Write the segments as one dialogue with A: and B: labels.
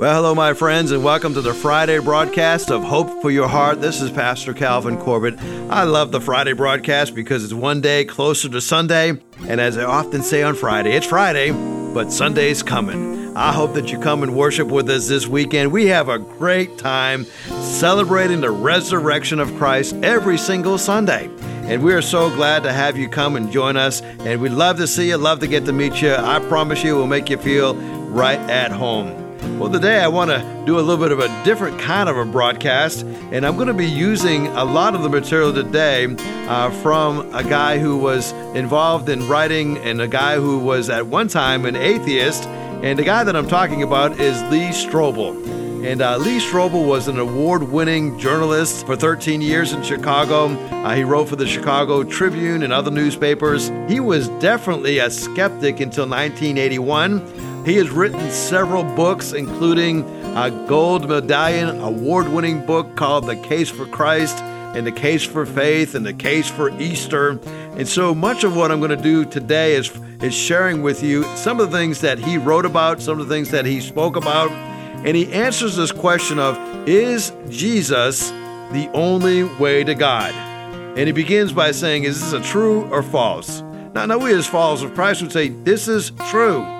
A: Well, hello, my friends, and welcome to the Friday broadcast of Hope for Your Heart. This is Pastor Calvin Corbett. I love the Friday broadcast because it's one day closer to Sunday. And as I often say on Friday, it's Friday, but Sunday's coming. I hope that you come and worship with us this weekend. We have a great time celebrating the resurrection of Christ every single Sunday. And we are so glad to have you come and join us. And we'd love to see you, love to get to meet you. I promise you, we'll make you feel right at home. Well, today I want to do a little bit of a different kind of a broadcast, and I'm going to be using a lot of the material today uh, from a guy who was involved in writing and a guy who was at one time an atheist. And the guy that I'm talking about is Lee Strobel. And uh, Lee Strobel was an award winning journalist for 13 years in Chicago. Uh, he wrote for the Chicago Tribune and other newspapers. He was definitely a skeptic until 1981 he has written several books, including a gold medallion award winning book called The Case for Christ and The Case for Faith and The Case for Easter. And so much of what I'm going to do today is, is sharing with you some of the things that he wrote about, some of the things that he spoke about. And he answers this question of Is Jesus the only way to God? And he begins by saying, Is this a true or false? Now, now we as followers of Christ would say, This is true.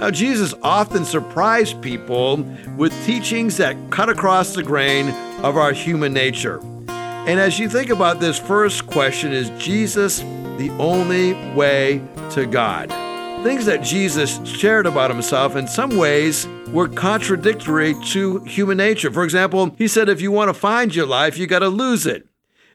A: Now, Jesus often surprised people with teachings that cut across the grain of our human nature. And as you think about this first question, is Jesus the only way to God? Things that Jesus shared about himself in some ways were contradictory to human nature. For example, he said, if you want to find your life, you got to lose it.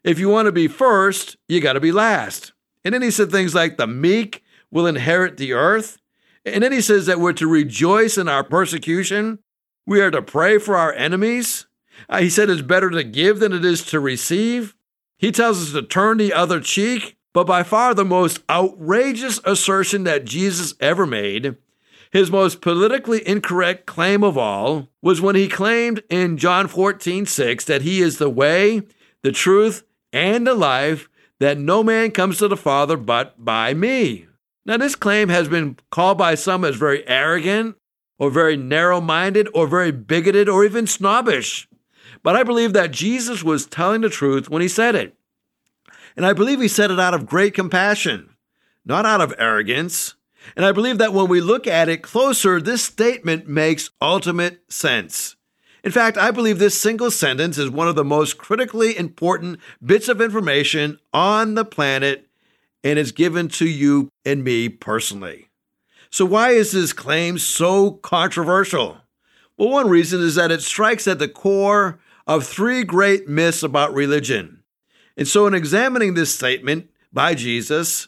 A: If you want to be first, you got to be last. And then he said things like, the meek will inherit the earth. And then he says that we're to rejoice in our persecution. We are to pray for our enemies. Uh, he said it's better to give than it is to receive. He tells us to turn the other cheek. But by far the most outrageous assertion that Jesus ever made, his most politically incorrect claim of all, was when he claimed in John 14, 6 that he is the way, the truth, and the life, that no man comes to the Father but by me. Now, this claim has been called by some as very arrogant, or very narrow minded, or very bigoted, or even snobbish. But I believe that Jesus was telling the truth when he said it. And I believe he said it out of great compassion, not out of arrogance. And I believe that when we look at it closer, this statement makes ultimate sense. In fact, I believe this single sentence is one of the most critically important bits of information on the planet and is given to you and me personally. So, why is this claim so controversial? Well, one reason is that it strikes at the core of three great myths about religion. And so, in examining this statement by Jesus,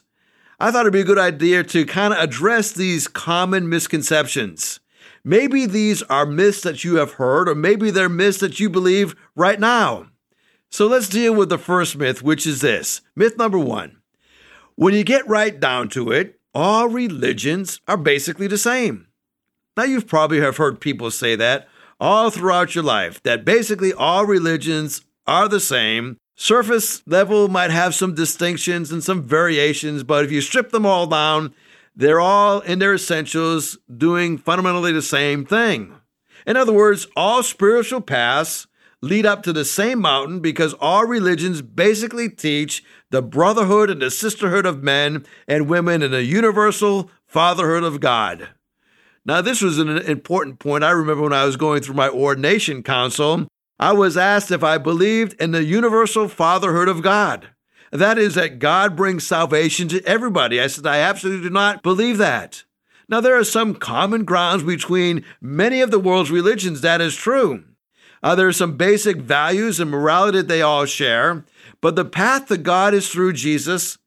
A: I thought it'd be a good idea to kind of address these common misconceptions. Maybe these are myths that you have heard, or maybe they're myths that you believe right now. So let's deal with the first myth, which is this myth number one when you get right down to it, all religions are basically the same. Now, you've probably have heard people say that all throughout your life, that basically all religions are the same. Surface level might have some distinctions and some variations, but if you strip them all down, they're all in their essentials doing fundamentally the same thing. In other words, all spiritual paths lead up to the same mountain because all religions basically teach the brotherhood and the sisterhood of men and women and the universal fatherhood of God. Now, this was an important point. I remember when I was going through my ordination council, I was asked if I believed in the universal fatherhood of God. That is, that God brings salvation to everybody. I said, I absolutely do not believe that. Now, there are some common grounds between many of the world's religions. That is true. Uh, there are some basic values and morality that they all share, but the path to God is through Jesus.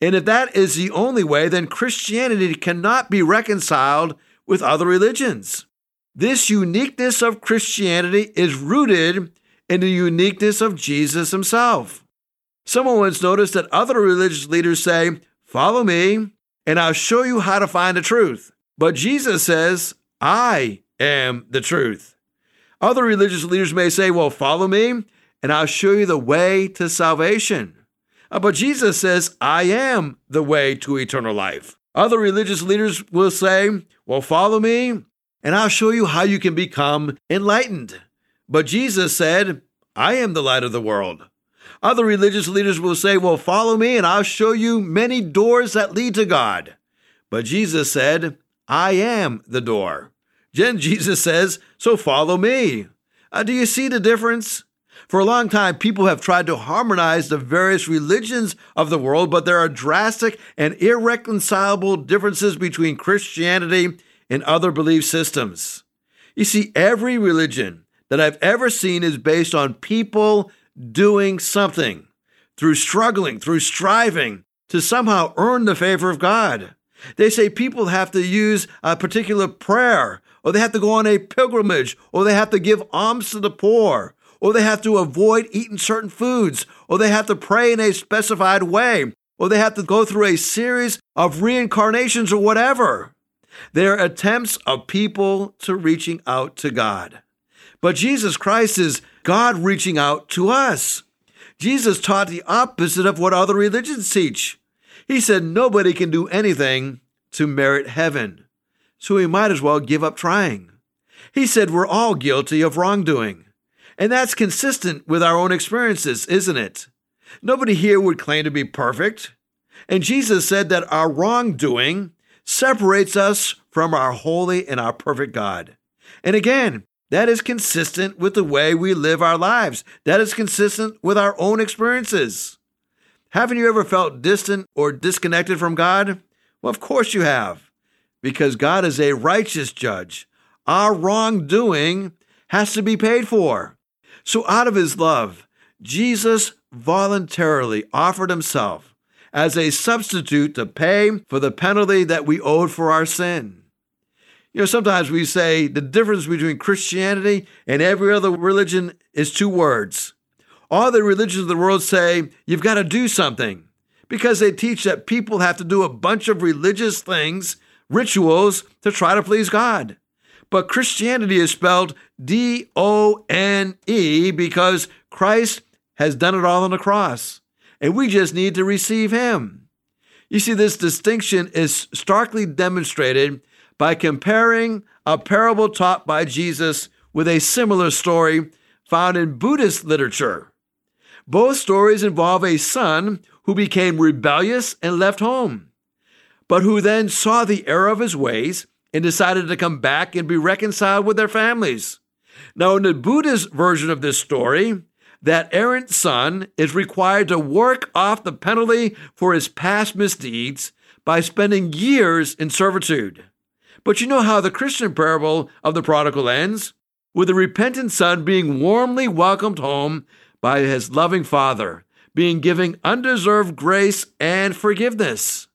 A: And if that is the only way, then Christianity cannot be reconciled with other religions. This uniqueness of Christianity is rooted in the uniqueness of Jesus himself. Someone once noticed that other religious leaders say, Follow me, and I'll show you how to find the truth. But Jesus says, I am the truth. Other religious leaders may say, Well, follow me, and I'll show you the way to salvation. Uh, but Jesus says, I am the way to eternal life. Other religious leaders will say, Well, follow me, and I'll show you how you can become enlightened. But Jesus said, I am the light of the world. Other religious leaders will say, Well, follow me, and I'll show you many doors that lead to God. But Jesus said, I am the door. Then Jesus says, So follow me. Uh, do you see the difference? For a long time, people have tried to harmonize the various religions of the world, but there are drastic and irreconcilable differences between Christianity and other belief systems. You see, every religion that I've ever seen is based on people doing something, through struggling, through striving to somehow earn the favor of God. They say people have to use a particular prayer, or they have to go on a pilgrimage, or they have to give alms to the poor, or they have to avoid eating certain foods, or they have to pray in a specified way, or they have to go through a series of reincarnations or whatever. They're attempts of people to reaching out to God. But Jesus Christ is God reaching out to us. Jesus taught the opposite of what other religions teach. He said nobody can do anything to merit heaven, so we might as well give up trying. He said we're all guilty of wrongdoing. And that's consistent with our own experiences, isn't it? Nobody here would claim to be perfect. And Jesus said that our wrongdoing separates us from our holy and our perfect God. And again, that is consistent with the way we live our lives. That is consistent with our own experiences. Haven't you ever felt distant or disconnected from God? Well, of course you have, because God is a righteous judge. Our wrongdoing has to be paid for. So, out of his love, Jesus voluntarily offered himself as a substitute to pay for the penalty that we owed for our sin. You know, sometimes we say the difference between Christianity and every other religion is two words. All the religions of the world say you've got to do something because they teach that people have to do a bunch of religious things, rituals, to try to please God. But Christianity is spelled D O N E because Christ has done it all on the cross and we just need to receive Him. You see, this distinction is starkly demonstrated by comparing a parable taught by Jesus with a similar story found in Buddhist literature. Both stories involve a son who became rebellious and left home, but who then saw the error of his ways and decided to come back and be reconciled with their families. Now, in the Buddha's version of this story, that errant son is required to work off the penalty for his past misdeeds by spending years in servitude. But you know how the Christian parable of the prodigal ends? With the repentant son being warmly welcomed home by his loving father, being given undeserved grace and forgiveness.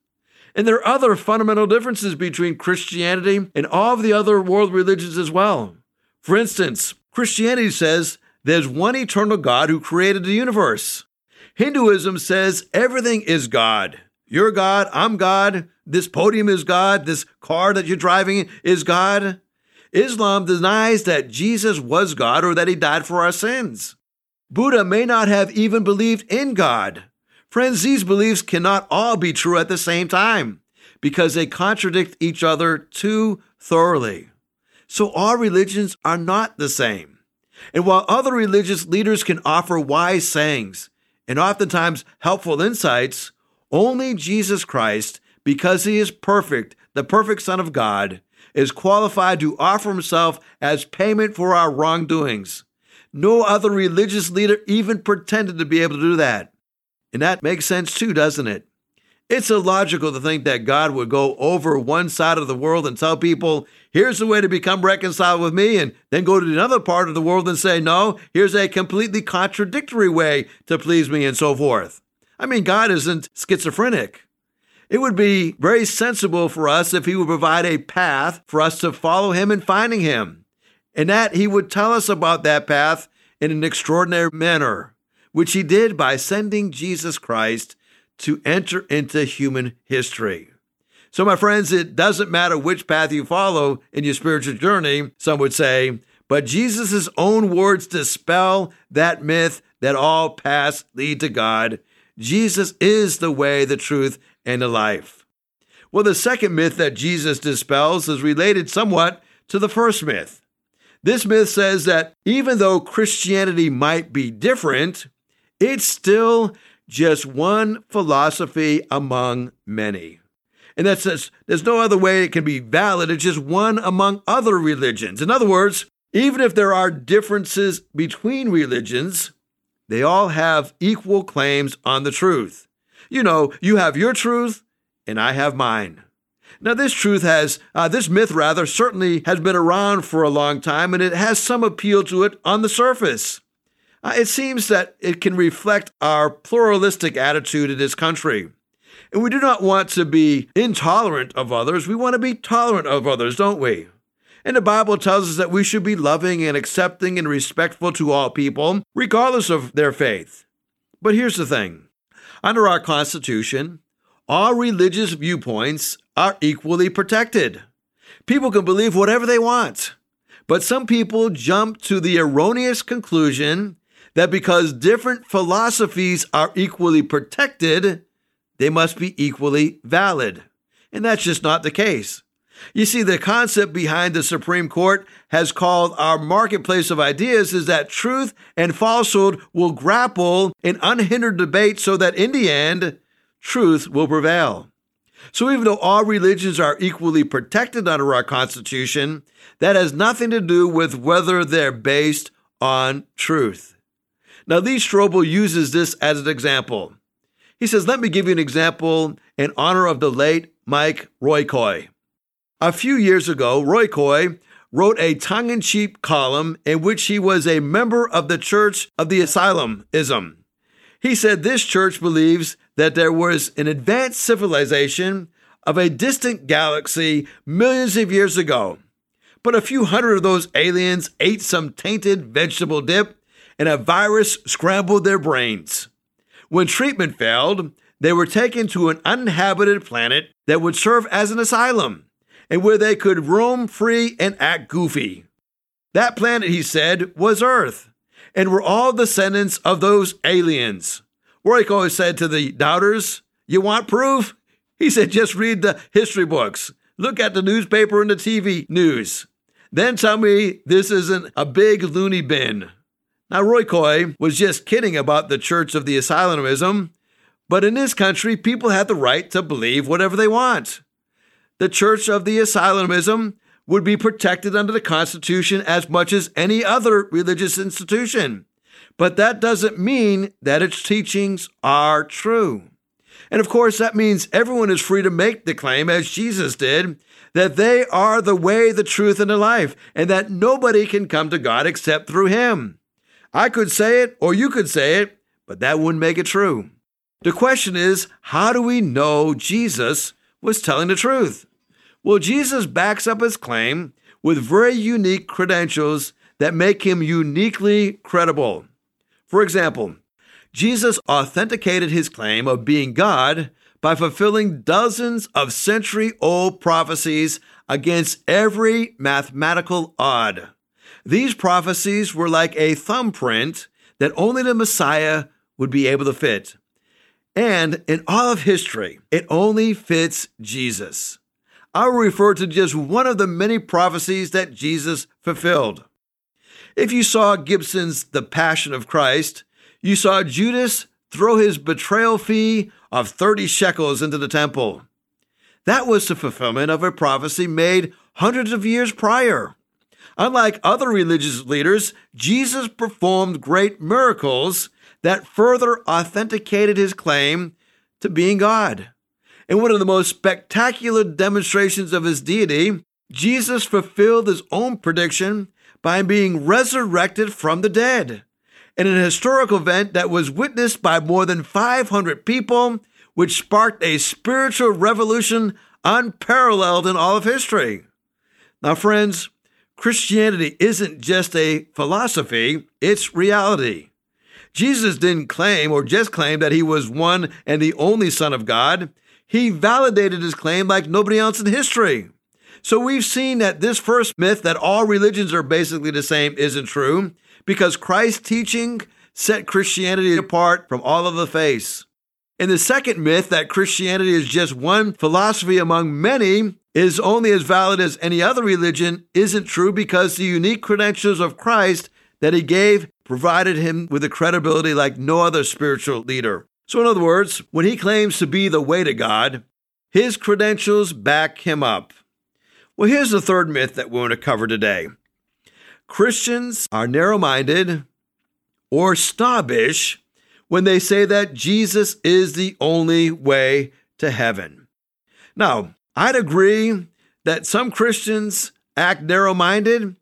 A: And there are other fundamental differences between Christianity and all of the other world religions as well. For instance, Christianity says there's one eternal God who created the universe. Hinduism says everything is God. You're God, I'm God, this podium is God, this car that you're driving is God. Islam denies that Jesus was God or that he died for our sins. Buddha may not have even believed in God. Friends, these beliefs cannot all be true at the same time because they contradict each other too thoroughly. So all religions are not the same. And while other religious leaders can offer wise sayings and oftentimes helpful insights, only Jesus Christ, because he is perfect, the perfect Son of God, is qualified to offer himself as payment for our wrongdoings. No other religious leader even pretended to be able to do that. And that makes sense too, doesn't it? It's illogical to think that God would go over one side of the world and tell people, here's the way to become reconciled with me, and then go to another part of the world and say, no, here's a completely contradictory way to please me, and so forth. I mean, God isn't schizophrenic. It would be very sensible for us if He would provide a path for us to follow Him in finding Him, and that He would tell us about that path in an extraordinary manner, which He did by sending Jesus Christ to enter into human history. So, my friends, it doesn't matter which path you follow in your spiritual journey, some would say, but Jesus' own words dispel that myth that all paths lead to God. Jesus is the way, the truth, and the life. Well, the second myth that Jesus dispels is related somewhat to the first myth. This myth says that even though Christianity might be different, it's still just one philosophy among many. And that says there's no other way it can be valid. It's just one among other religions. In other words, even if there are differences between religions, they all have equal claims on the truth. You know, you have your truth, and I have mine. Now, this truth has, uh, this myth rather, certainly has been around for a long time, and it has some appeal to it on the surface. Uh, it seems that it can reflect our pluralistic attitude in this country. And we do not want to be intolerant of others. We want to be tolerant of others, don't we? And the Bible tells us that we should be loving and accepting and respectful to all people, regardless of their faith. But here's the thing under our Constitution, all religious viewpoints are equally protected. People can believe whatever they want. But some people jump to the erroneous conclusion that because different philosophies are equally protected, they must be equally valid. And that's just not the case. You see, the concept behind the Supreme Court has called our marketplace of ideas is that truth and falsehood will grapple in unhindered debate so that in the end, truth will prevail. So even though all religions are equally protected under our Constitution, that has nothing to do with whether they're based on truth. Now, Lee Strobel uses this as an example. He says, Let me give you an example in honor of the late Mike Royko. A few years ago, Royko wrote a tongue in cheek column in which he was a member of the Church of the Asylumism. He said this church believes that there was an advanced civilization of a distant galaxy millions of years ago. But a few hundred of those aliens ate some tainted vegetable dip and a virus scrambled their brains. When treatment failed, they were taken to an uninhabited planet that would serve as an asylum and where they could roam free and act goofy. That planet, he said, was Earth and were all descendants of those aliens. Royko said to the doubters, You want proof? He said, Just read the history books, look at the newspaper and the TV news. Then tell me this isn't a big loony bin. Now, Royko was just kidding about the Church of the Asylomism, but in this country, people have the right to believe whatever they want. The Church of the Asylomism would be protected under the Constitution as much as any other religious institution. But that doesn't mean that its teachings are true. And of course, that means everyone is free to make the claim, as Jesus did, that they are the way, the truth, and the life, and that nobody can come to God except through Him. I could say it, or you could say it, but that wouldn't make it true. The question is, how do we know Jesus was telling the truth? Well, Jesus backs up his claim with very unique credentials that make him uniquely credible. For example, Jesus authenticated his claim of being God by fulfilling dozens of century old prophecies against every mathematical odd. These prophecies were like a thumbprint that only the Messiah would be able to fit. And in all of history, it only fits Jesus. I will refer to just one of the many prophecies that Jesus fulfilled. If you saw Gibson's The Passion of Christ, you saw Judas throw his betrayal fee of 30 shekels into the temple. That was the fulfillment of a prophecy made hundreds of years prior. Unlike other religious leaders, Jesus performed great miracles that further authenticated his claim to being God. In one of the most spectacular demonstrations of his deity, Jesus fulfilled his own prediction by being resurrected from the dead. In an historical event that was witnessed by more than 500 people, which sparked a spiritual revolution unparalleled in all of history. Now, friends, Christianity isn't just a philosophy, it's reality. Jesus didn't claim or just claim that he was one and the only Son of God he validated his claim like nobody else in history. So we've seen that this first myth that all religions are basically the same isn't true because Christ's teaching set Christianity apart from all of the faiths. And the second myth that Christianity is just one philosophy among many is only as valid as any other religion isn't true because the unique credentials of Christ that he gave provided him with a credibility like no other spiritual leader. So, in other words, when he claims to be the way to God, his credentials back him up. Well, here's the third myth that we want to cover today Christians are narrow minded or snobbish when they say that Jesus is the only way to heaven. Now, I'd agree that some Christians act narrow minded.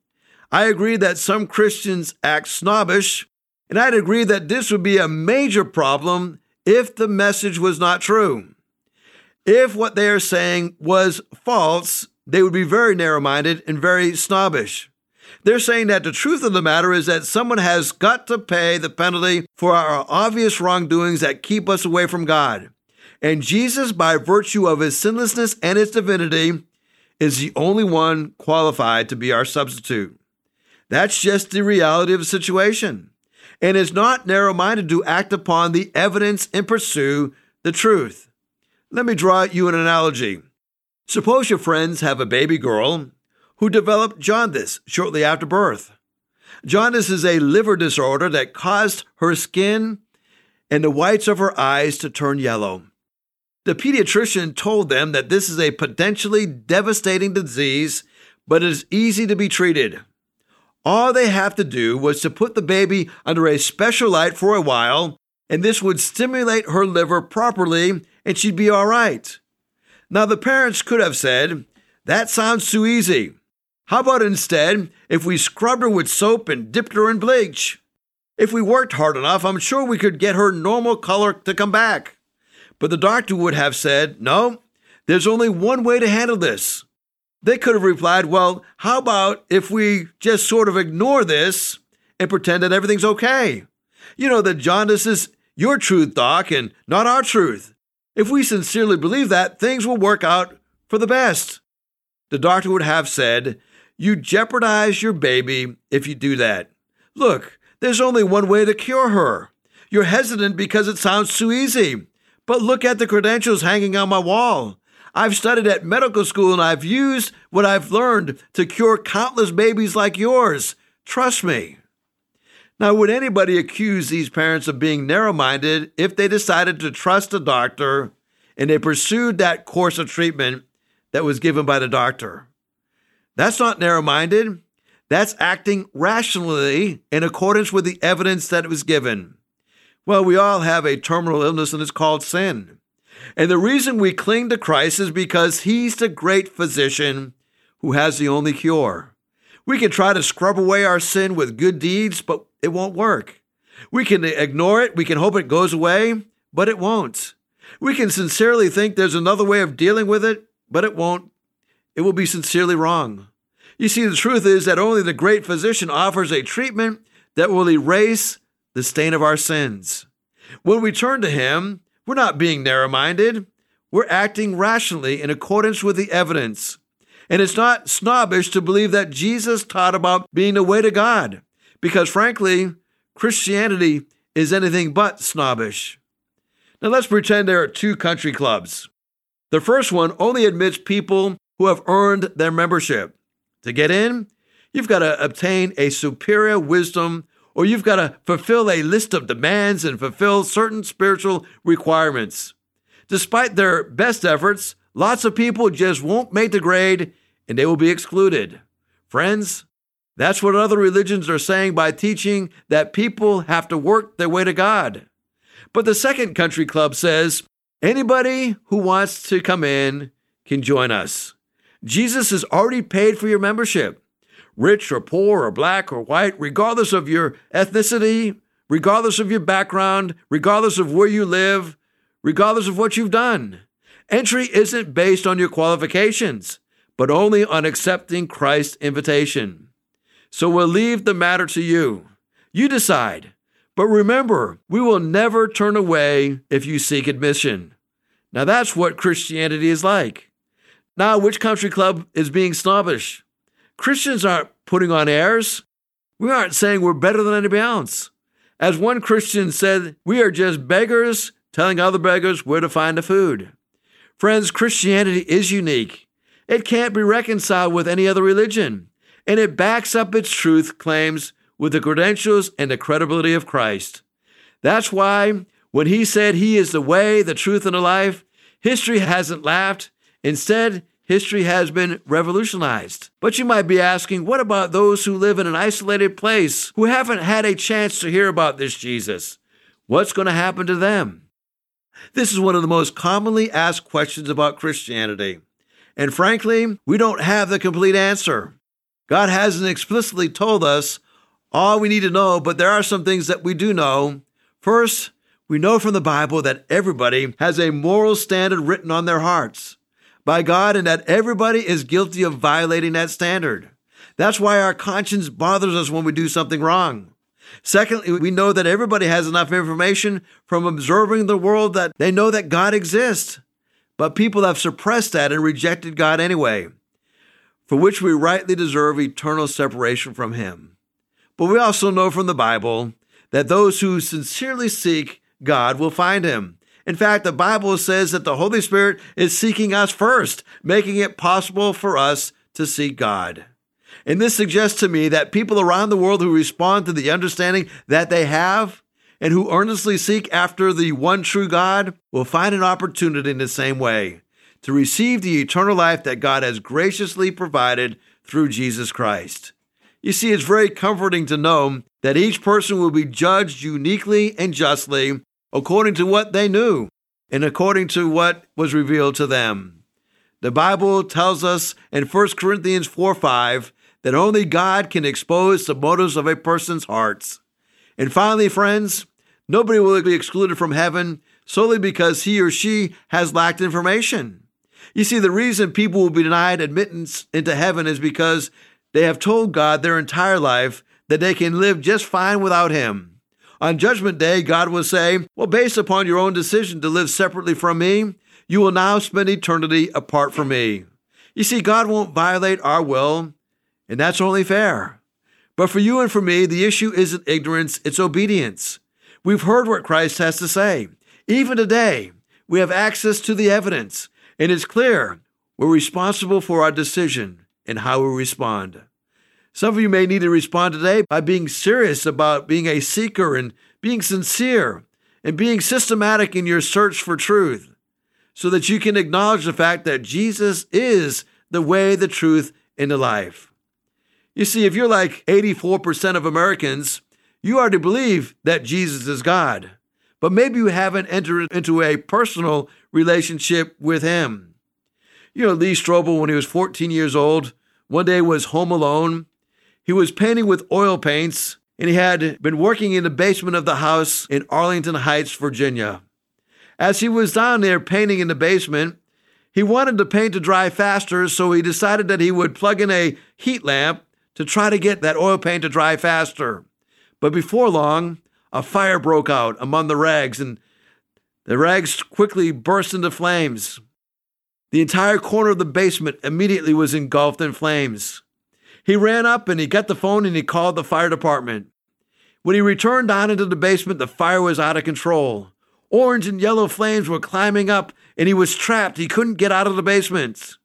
A: I agree that some Christians act snobbish. And I'd agree that this would be a major problem if the message was not true. If what they are saying was false, they would be very narrow minded and very snobbish. They're saying that the truth of the matter is that someone has got to pay the penalty for our obvious wrongdoings that keep us away from God. And Jesus, by virtue of his sinlessness and his divinity, is the only one qualified to be our substitute. That's just the reality of the situation. And is not narrow minded to act upon the evidence and pursue the truth. Let me draw you an analogy. Suppose your friends have a baby girl who developed jaundice shortly after birth. Jaundice is a liver disorder that caused her skin and the whites of her eyes to turn yellow. The pediatrician told them that this is a potentially devastating disease, but it is easy to be treated. All they have to do was to put the baby under a special light for a while, and this would stimulate her liver properly, and she'd be all right. Now, the parents could have said, That sounds too easy. How about instead if we scrubbed her with soap and dipped her in bleach? If we worked hard enough, I'm sure we could get her normal color to come back. But the doctor would have said, No, there's only one way to handle this. They could have replied, Well, how about if we just sort of ignore this and pretend that everything's okay? You know, that jaundice is your truth, Doc, and not our truth. If we sincerely believe that, things will work out for the best. The doctor would have said, You jeopardize your baby if you do that. Look, there's only one way to cure her. You're hesitant because it sounds too easy. But look at the credentials hanging on my wall. I've studied at medical school and I've used what I've learned to cure countless babies like yours. Trust me. Now, would anybody accuse these parents of being narrow minded if they decided to trust a doctor and they pursued that course of treatment that was given by the doctor? That's not narrow minded. That's acting rationally in accordance with the evidence that was given. Well, we all have a terminal illness and it's called sin. And the reason we cling to Christ is because He's the great physician who has the only cure. We can try to scrub away our sin with good deeds, but it won't work. We can ignore it, we can hope it goes away, but it won't. We can sincerely think there's another way of dealing with it, but it won't. It will be sincerely wrong. You see, the truth is that only the great physician offers a treatment that will erase the stain of our sins. When we turn to Him, we're not being narrow minded, we're acting rationally in accordance with the evidence. And it's not snobbish to believe that Jesus taught about being the way to God, because frankly, Christianity is anything but snobbish. Now let's pretend there are two country clubs. The first one only admits people who have earned their membership. To get in, you've got to obtain a superior wisdom or you've got to fulfill a list of demands and fulfill certain spiritual requirements. Despite their best efforts, lots of people just won't make the grade and they will be excluded. Friends, that's what other religions are saying by teaching that people have to work their way to God. But the second country club says anybody who wants to come in can join us. Jesus has already paid for your membership rich or poor or black or white, regardless of your ethnicity, regardless of your background, regardless of where you live, regardless of what you've done. Entry isn't based on your qualifications, but only on accepting Christ's invitation. So we'll leave the matter to you. You decide. But remember, we will never turn away if you seek admission. Now that's what Christianity is like. Now, which country club is being snobbish? Christians aren't putting on airs. We aren't saying we're better than anybody else. As one Christian said, we are just beggars telling other beggars where to find the food. Friends, Christianity is unique, It can't be reconciled with any other religion, and it backs up its truth claims with the credentials and the credibility of Christ. That's why when he said he is the way, the truth, and the life, history hasn't laughed. Instead, history has been revolutionized. But you might be asking, what about those who live in an isolated place who haven't had a chance to hear about this Jesus? What's going to happen to them? This is one of the most commonly asked questions about Christianity. And frankly, we don't have the complete answer. God hasn't explicitly told us all we need to know, but there are some things that we do know. First, we know from the Bible that everybody has a moral standard written on their hearts by God and that everybody is guilty of violating that standard. That's why our conscience bothers us when we do something wrong. Secondly, we know that everybody has enough information from observing the world that they know that God exists. But people have suppressed that and rejected God anyway, for which we rightly deserve eternal separation from Him. But we also know from the Bible that those who sincerely seek God will find Him. In fact, the Bible says that the Holy Spirit is seeking us first, making it possible for us to seek God. And this suggests to me that people around the world who respond to the understanding that they have and who earnestly seek after the one true God will find an opportunity in the same way to receive the eternal life that God has graciously provided through Jesus Christ. You see, it's very comforting to know that each person will be judged uniquely and justly according to what they knew and according to what was revealed to them. The Bible tells us in 1 Corinthians 4 5 that only God can expose the motives of a person's hearts. And finally, friends, nobody will be excluded from heaven solely because he or she has lacked information. You see, the reason people will be denied admittance into heaven is because they have told God their entire life that they can live just fine without Him. On Judgment Day, God will say, Well, based upon your own decision to live separately from me, you will now spend eternity apart from me. You see, God won't violate our will, and that's only fair. But for you and for me, the issue isn't ignorance, it's obedience. We've heard what Christ has to say. Even today, we have access to the evidence, and it's clear we're responsible for our decision and how we respond. Some of you may need to respond today by being serious about being a seeker and being sincere and being systematic in your search for truth so that you can acknowledge the fact that Jesus is the way, the truth, and the life. You see, if you're like 84% of Americans, you are to believe that Jesus is God, but maybe you haven't entered into a personal relationship with Him. You know, Lee Strobel, when he was 14 years old, one day was home alone he was painting with oil paints, and he had been working in the basement of the house in Arlington Heights, Virginia. As he was down there painting in the basement, he wanted the paint to dry faster, so he decided that he would plug in a heat lamp to try to get that oil paint to dry faster. But before long, a fire broke out among the rags, and the rags quickly burst into flames. The entire corner of the basement immediately was engulfed in flames. He ran up and he got the phone and he called the fire department. When he returned down into the basement, the fire was out of control. Orange and yellow flames were climbing up and he was trapped. He couldn't get out of the basement.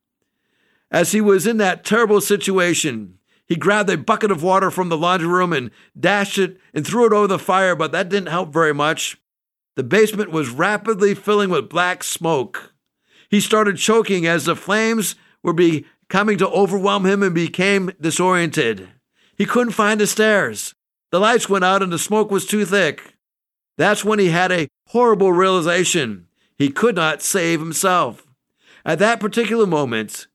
A: As he was in that terrible situation, he grabbed a bucket of water from the laundry room and dashed it and threw it over the fire, but that didn't help very much. The basement was rapidly filling with black smoke. He started choking as the flames were be, coming to overwhelm him and became disoriented. He couldn't find the stairs. The lights went out and the smoke was too thick. That's when he had a horrible realization. He could not save himself. At that particular moment,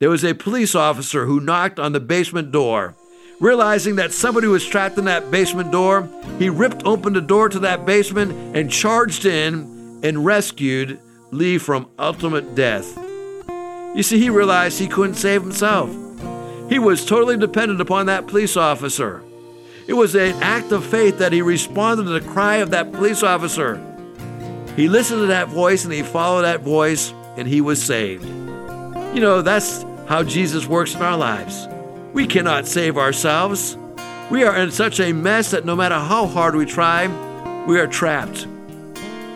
A: there was a police officer who knocked on the basement door. Realizing that somebody was trapped in that basement door, he ripped open the door to that basement and charged in and rescued Lee from ultimate death. You see, he realized he couldn't save himself. He was totally dependent upon that police officer. It was an act of faith that he responded to the cry of that police officer. He listened to that voice and he followed that voice and he was saved. You know, that's how Jesus works in our lives. We cannot save ourselves. We are in such a mess that no matter how hard we try, we are trapped.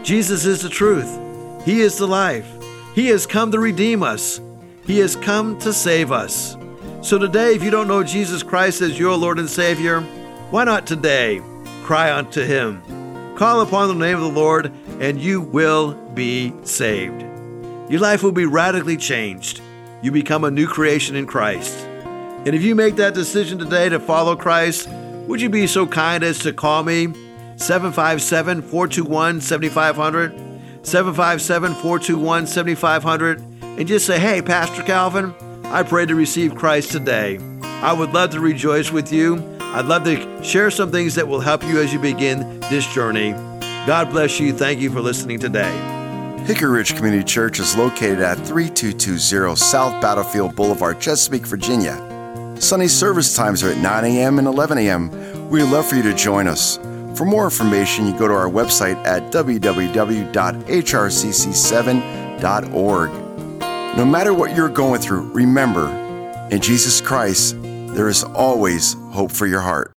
A: Jesus is the truth. He is the life. He has come to redeem us. He has come to save us. So today, if you don't know Jesus Christ as your Lord and Savior, why not today cry unto Him? Call upon the name of the Lord, and you will be saved. Your life will be radically changed. You become a new creation in Christ. And if you make that decision today to follow Christ, would you be so kind as to call me 757 421 7500? 757 421 7500 and just say, Hey, Pastor Calvin, I pray to receive Christ today. I would love to rejoice with you. I'd love to share some things that will help you as you begin this journey. God bless you. Thank you for listening today.
B: Hickory Ridge Community Church is located at 3220 South Battlefield Boulevard, Chesapeake, Virginia. Sunday service times are at 9 a.m. and 11 a.m. We'd love for you to join us. For more information, you go to our website at www.hrcc7.org. No matter what you're going through, remember, in Jesus Christ, there is always hope for your heart.